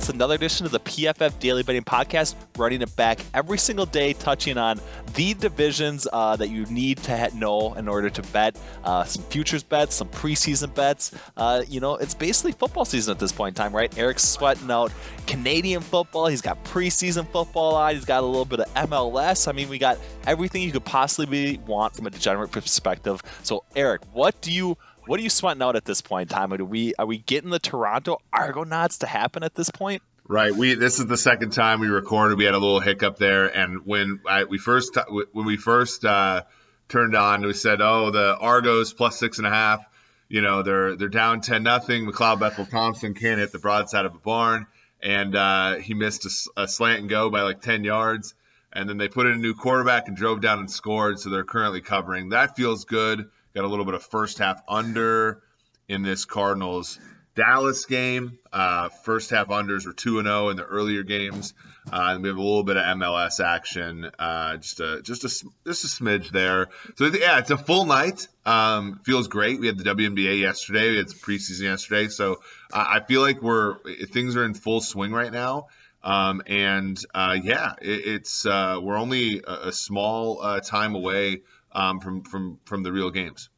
It's another edition of the PFF Daily Betting Podcast, running it back every single day, touching on the divisions uh, that you need to know in order to bet uh, some futures bets, some preseason bets. Uh, you know, it's basically football season at this point in time, right? Eric's sweating out Canadian football. He's got preseason football on. He's got a little bit of MLS. I mean, we got everything you could possibly want from a degenerate perspective. So, Eric, what do you what are you sweating out at this point in time? Are we are we getting the Toronto Argonauts to happen at this point? Right. We this is the second time we recorded. We had a little hiccup there, and when I, we first when we first uh, turned on, we said, "Oh, the Argos plus six and a half. You know, they're they're down ten nothing. McLeod Bethel Thompson can't hit the broadside of a barn, and uh, he missed a, a slant and go by like ten yards." And then they put in a new quarterback and drove down and scored. So they're currently covering. That feels good. Got a little bit of first half under in this Cardinals Dallas game. Uh, first half unders were 2 0 in the earlier games. Uh, and we have a little bit of MLS action, uh, just a just a just a smidge there. So yeah, it's a full night. Um, feels great. We had the WNBA yesterday. We had preseason yesterday. So I feel like we're things are in full swing right now. Um, and uh, yeah, it, it's uh, we're only a, a small uh, time away um, from from from the real games.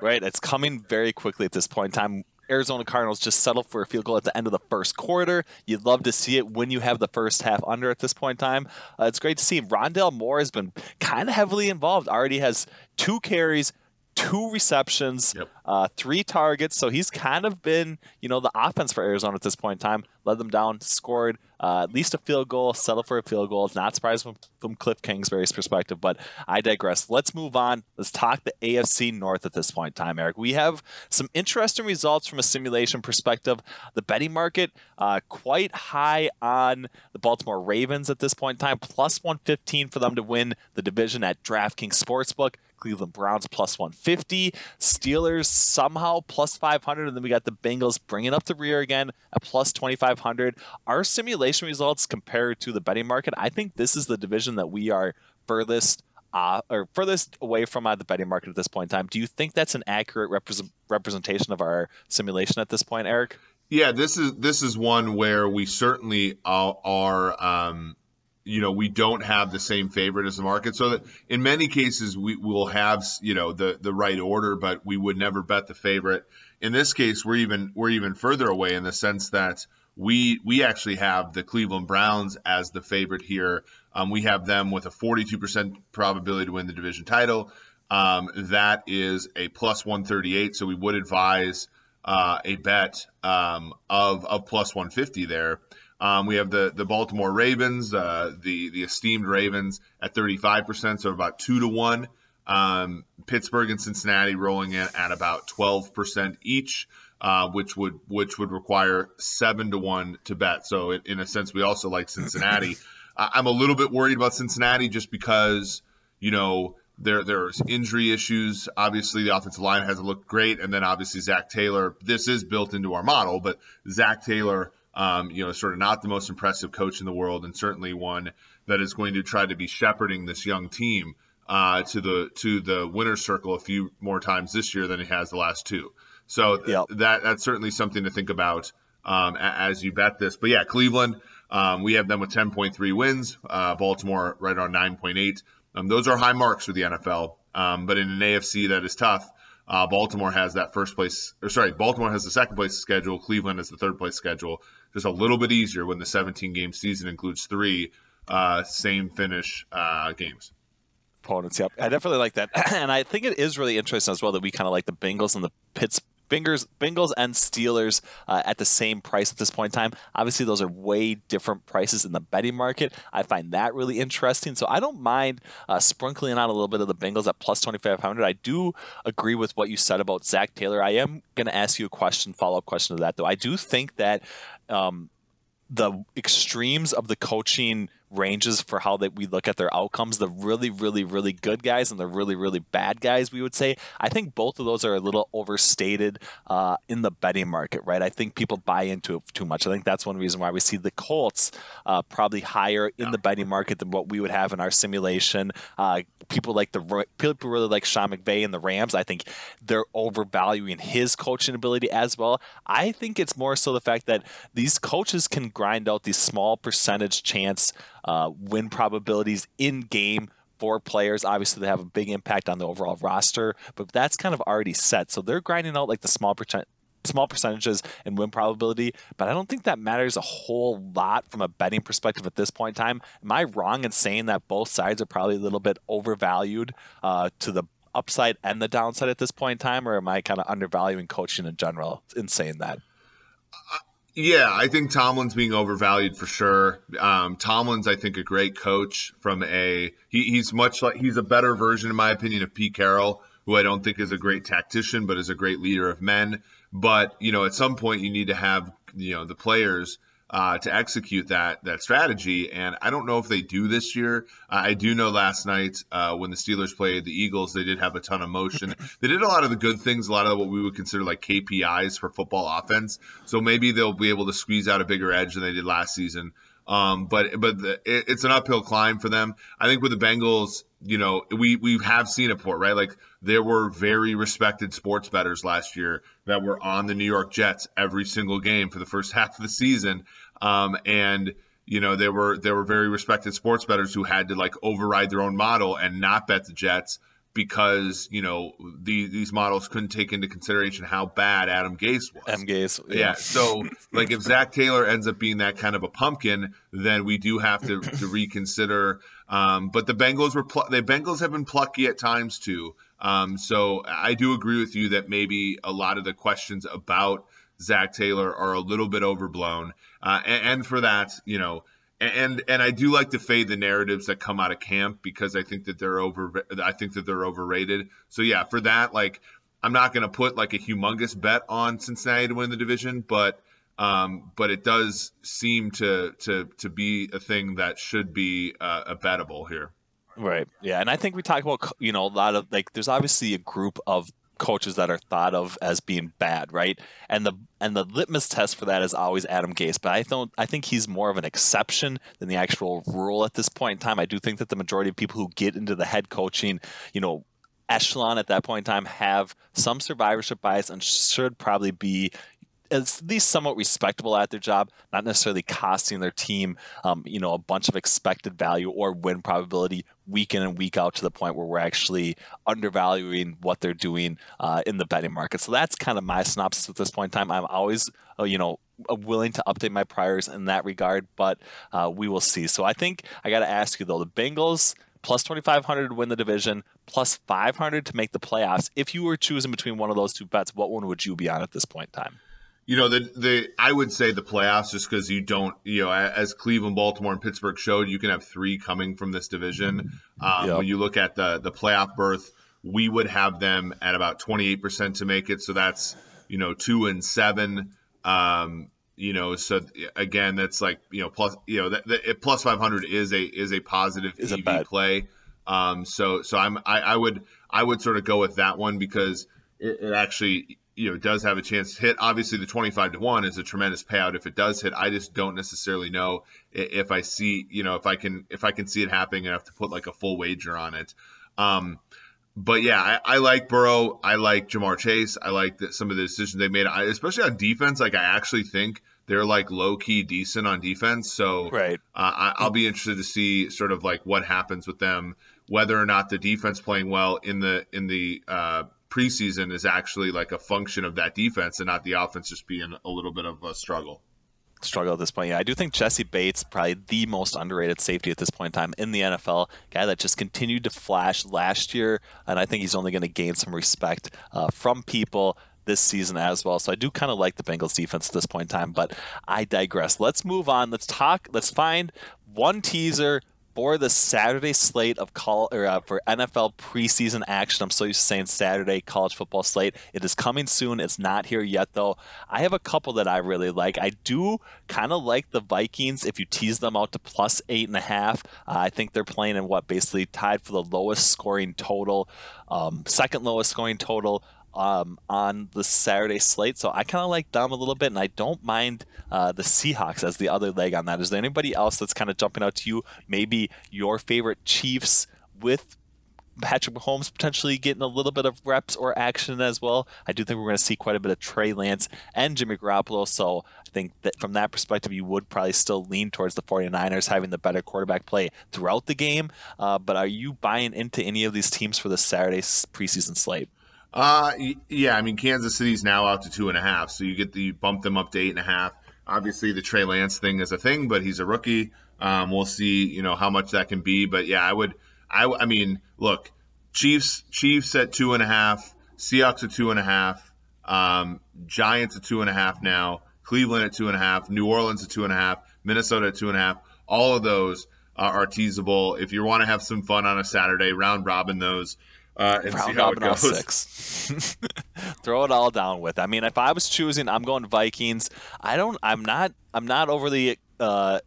Right, it's coming very quickly at this point in time. Arizona Cardinals just settled for a field goal at the end of the first quarter. You'd love to see it when you have the first half under at this point in time. Uh, it's great to see. Rondale Moore has been kind of heavily involved. Already has two carries, two receptions, yep. uh, three targets. So he's kind of been, you know, the offense for Arizona at this point in time. Led them down, scored uh, at least a field goal, settled for a field goal. It's not surprising from, from Cliff Kingsbury's perspective, but I digress. Let's move on. Let's talk the AFC North at this point in time, Eric. We have some interesting results from a simulation perspective. The betting market uh, quite high on the Baltimore Ravens at this point in time, plus 115 for them to win the division at DraftKings Sportsbook. Cleveland Browns plus 150, Steelers somehow plus 500, and then we got the Bengals bringing up the rear again at plus 2500. Our simulation results compared to the betting market, I think this is the division that we are furthest uh, or furthest away from uh, the betting market at this point in time. Do you think that's an accurate represent- representation of our simulation at this point, Eric? Yeah, this is this is one where we certainly are, are um, you know we don't have the same favorite as the market. So that in many cases we will have you know the the right order but we would never bet the favorite. In this case we're even we're even further away in the sense that we we actually have the Cleveland Browns as the favorite here. Um, we have them with a 42% probability to win the division title. Um, that is a plus 138 so we would advise uh, a bet um, of of plus 150 there um, we have the the Baltimore Ravens, uh, the the esteemed Ravens at 35%, so about two to one. Um, Pittsburgh and Cincinnati rolling in at about 12% each, uh, which would which would require seven to one to bet. So it, in a sense, we also like Cincinnati. I'm a little bit worried about Cincinnati just because you know there there's injury issues. Obviously, the offensive line hasn't looked great, and then obviously Zac Taylor. This is built into our model, but Zac Taylor um, you know, sort of not the most impressive coach in the world, and certainly one that is going to try to be shepherding this young team uh, to the to the winner's circle a few more times this year than he has the last two. So yep. that that's certainly something to think about um, as you bet this. But yeah, Cleveland, um, we have them with 10.3 wins. Uh, Baltimore right around 9.8. Um, those are high marks for the NFL. Um, but in an AFC that is tough, uh, Baltimore has that first place, or sorry, Baltimore has the second place schedule. Cleveland has the third place schedule just a little bit easier when the 17 game season includes three uh, same finish uh, games. Opponents, yep. I definitely like that. and I think it is really interesting as well that we kind of like the Bengals and the Pitts Bengals, Bengals and Steelers uh, at the same price at this point in time. Obviously, those are way different prices in the betting market. I find that really interesting. So I don't mind uh, sprinkling on a little bit of the Bengals at plus 2,500. I do agree with what you said about Zac Taylor. I am going to ask you a question, follow up question to that, though. I do think that um, the extremes of the coaching ranges for how that we look at their outcomes. The really, really, really good guys and the really, really bad guys, we would say. I think both of those are a little overstated uh, in the betting market, right? I think people buy into it too much. I think that's one reason why we see the Colts uh, probably higher in the betting market than what we would have in our simulation. Uh, people like the people really like Sean McVay and the Rams. I think they're overvaluing his coaching ability as well. I think it's more so the fact that these coaches can grind out these small percentage chance uh, win probabilities in game for players. Obviously, they have a big impact on the overall roster, but that's kind of already set. So they're grinding out like the small percent small percentages and win probability, but I don't think that matters a whole lot from a betting perspective at this point in time. Am I wrong in saying that both sides are probably a little bit overvalued uh, to the upside and the downside at this point in time, or am I kind of undervaluing coaching in general in saying that? Yeah, I think Tomlin's being overvalued for sure. Um, Tomlin's, I think, a great coach from a he, he's much like he's a better version, in my opinion, of Pete Carroll, who I don't think is a great tactician, but is a great leader of men. But you know, at some point, you need to have you know the players uh, to execute that that strategy. And I don't know if they do this year. Uh, I do know last night uh, when the Steelers played the Eagles, they did have a ton of motion. they did a lot of the good things, a lot of what we would consider like KPIs for football offense. So maybe they'll be able to squeeze out a bigger edge than they did last season. Um, but but the, it, it's an uphill climb for them. I think with the Bengals, you know, we we have seen it before, right? Like there were very respected sports bettors last year that were on the New York Jets every single game for the first half of the season, um, and you know there were there were very respected sports bettors who had to like override their own model and not bet the Jets because you know the, these models couldn't take into consideration how bad Adam Gase was. Adam Gase, yeah. yeah. So like if Zac Taylor ends up being that kind of a pumpkin, then we do have to, to reconsider. Um, but the Bengals were pl- the Bengals have been plucky at times too. Um, so I do agree with you that maybe a lot of the questions about Zac Taylor are a little bit overblown. Uh, and, and for that, you know, and and I do like to fade the narratives that come out of camp because I think that they're over I think that they're overrated. So yeah, for that like I'm not going to put like a humongous bet on Cincinnati to win the division, but um, but it does seem to to to be a thing that should be uh, a bettable here. Right. Yeah, and I think we talk about you know a lot of like there's obviously a group of coaches that are thought of as being bad, right? And the and the litmus test for that is always Adam Gase. But I don't I think he's more of an exception than the actual rule at this point in time. I do think that the majority of people who get into the head coaching, you know, echelon at that point in time have some survivorship bias and should probably be at least somewhat respectable at their job, not necessarily costing their team, um, you know, a bunch of expected value or win probability week in and week out to the point where we're actually undervaluing what they're doing uh, in the betting market. So that's kind of my synopsis at this point in time. I'm always, uh, you know, uh, willing to update my priors in that regard, but uh, we will see. So I think I got to ask you though, the Bengals plus 2500 to win the division, plus 500 to make the playoffs. If you were choosing between one of those two bets, what one would you be on at this point in time? You know, the the I would say the playoffs just because you don't, you know, as Cleveland, Baltimore, and Pittsburgh showed, you can have three coming from this division. Um, yep. When you look at the the playoff berth, we would have them at about 28% to make it. So that's, you know, two and seven. Um, you know, so again, that's like, you know, plus, you know, that, that plus 500 is a, is a positive is EV a play. Um, so, so I'm, I, I would, I would sort of go with that one because it, it actually, you know does have a chance to hit. Obviously, the 25 to one is a tremendous payout if it does hit. I just don't necessarily know if I see you know if I can if I can see it happening enough to put like a full wager on it. Um, but yeah, I, I, like Burrow. I like Ja'Marr Chase. I like the, some of the decisions they made, I, especially on defense. Like I actually think they're like low key decent on defense. So right, uh, I, will be interested to see sort of like what happens with them, whether or not the defense playing well in the in the uh, preseason is actually like a function of that defense and not the offense just being a little bit of a struggle. Struggle at this point. Yeah, I do think Jessie Bates probably the most underrated safety at this point in time in the NFL. Guy that just continued to flash last year, and I think he's only going to gain some respect uh, from people this season as well. So I do kind of like the Bengals defense at this point in time, but I digress. Let's move on. Let's talk. Let's find one teaser for the Saturday slate of call or uh, for NFL preseason action. I'm so used to saying Saturday college football slate. It is coming soon. It's not here yet though. I have a couple that I really like. I do kind of like the Vikings if you tease them out to plus eight and a half. Uh, I think they're playing in what basically tied for the lowest scoring total, um, second lowest scoring total um, on the Saturday slate. So I kind of like them a little bit, and I don't mind uh, the Seahawks as the other leg on that. Is there anybody else that's kind of jumping out to you? Maybe your favorite Chiefs with Patrick Mahomes potentially getting a little bit of reps or action as well. I do think we're going to see quite a bit of Trey Lance and Jimmy Garoppolo. So I think that from that perspective, you would probably still lean towards the 49ers having the better quarterback play throughout the game. Uh, but are you buying into any of these teams for the Saturday preseason slate? Uh, yeah. I mean, Kansas City's now out to two and a half, so you get the bump them up to eight and a half. Obviously, the Trey Lance thing is a thing, but he's a rookie. Um, we'll see, you know, how much that can be. But yeah, I would, I, I mean, look, Chiefs, Chiefs at two and a half, Seahawks at two and a half, um, Giants at two and a half now, Cleveland at two and a half, New Orleans at two and a half, Minnesota at two and a half. All of those are teasable. If you want to have some fun on a Saturday, round robin those uh, and Round see how it goes. Six. Throw it all down with. I mean, if I was choosing, I'm going Vikings. I don't. I'm not. I'm not overly uh,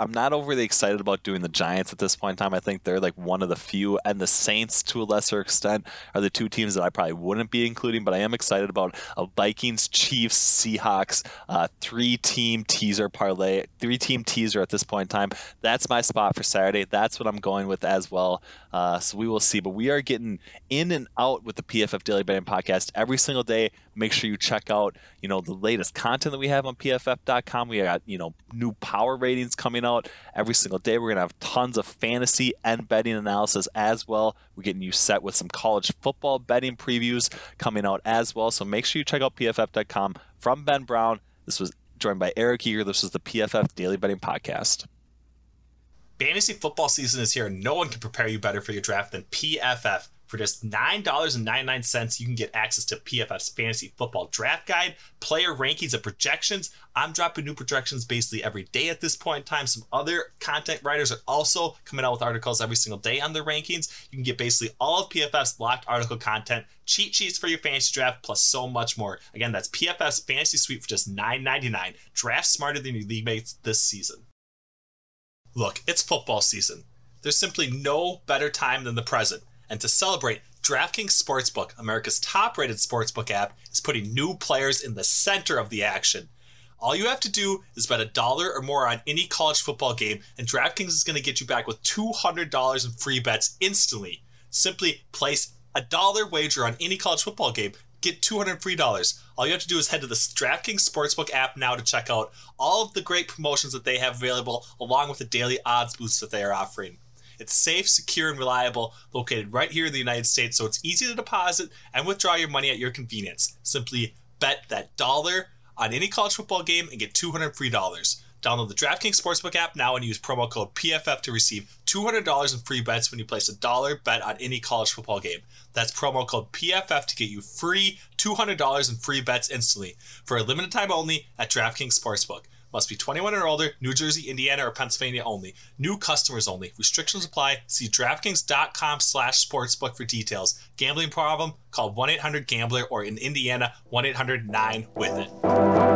I'm not overly excited about doing the Giants at this point in time. I think they're like one of the few, and the Saints to a lesser extent are the two teams that I probably wouldn't be including. But I am excited about a Vikings, Chiefs, Seahawks, uh, three team teaser parlay, three team teaser at this point in time. That's my spot for Saturday. That's what I'm going with as well. Uh, so we will see. But we are getting in and out with the PFF Daily Betting Podcast every single day. Make sure you check out, you know, the latest content that we have on PFF.com. We got, you know, new power ratings coming out every single day. We're gonna have tons of fantasy and betting analysis as well. We're getting you set with some college football betting previews coming out as well. So make sure you check out PFF.com. From Ben Brown, this was joined by Eric Eager. This was the PFF Daily Betting Podcast. Fantasy football season is here, and no one can prepare you better for your draft than PFF. For just $9.99, you can get access to PFF's fantasy football draft guide, player rankings, and projections. I'm dropping new projections basically every day at this point in time. Some other content writers are also coming out with articles every single day on their rankings. You can get basically all of PFF's locked article content, cheat sheets for your fantasy draft, plus so much more. Again, that's PFF's fantasy suite for just $9.99. Draft smarter than your league mates this season. Look, it's football season. There's simply no better time than the present and to celebrate, DraftKings Sportsbook, America's top rated sportsbook app, is putting new players in the center of the action. All you have to do is bet a dollar or more on any college football game, and DraftKings is going to get you back with $200 in free bets instantly. Simply place a dollar wager on any college football game, get $200 free dollars. All you have to do is head to the DraftKings Sportsbook app now to check out all of the great promotions that they have available, along with the daily odds boosts that they are offering. It's safe, secure, and reliable, located right here in the United States, so it's easy to deposit and withdraw your money at your convenience. Simply bet that dollar on any college football game and get 200 free dollars. Download the DraftKings Sportsbook app now and use promo code PFF to receive $200 in free bets when you place a dollar bet on any college football game. That's promo code PFF to get you free $200 in free bets instantly for a limited time only at DraftKings Sportsbook. Must be 21 or older, New Jersey, Indiana, or Pennsylvania only. New customers only. Restrictions apply. See DraftKings.com slash sportsbook for details. Gambling problem? Call 1-800-GAMBLER or in Indiana, 1-800-9-WITH-IT.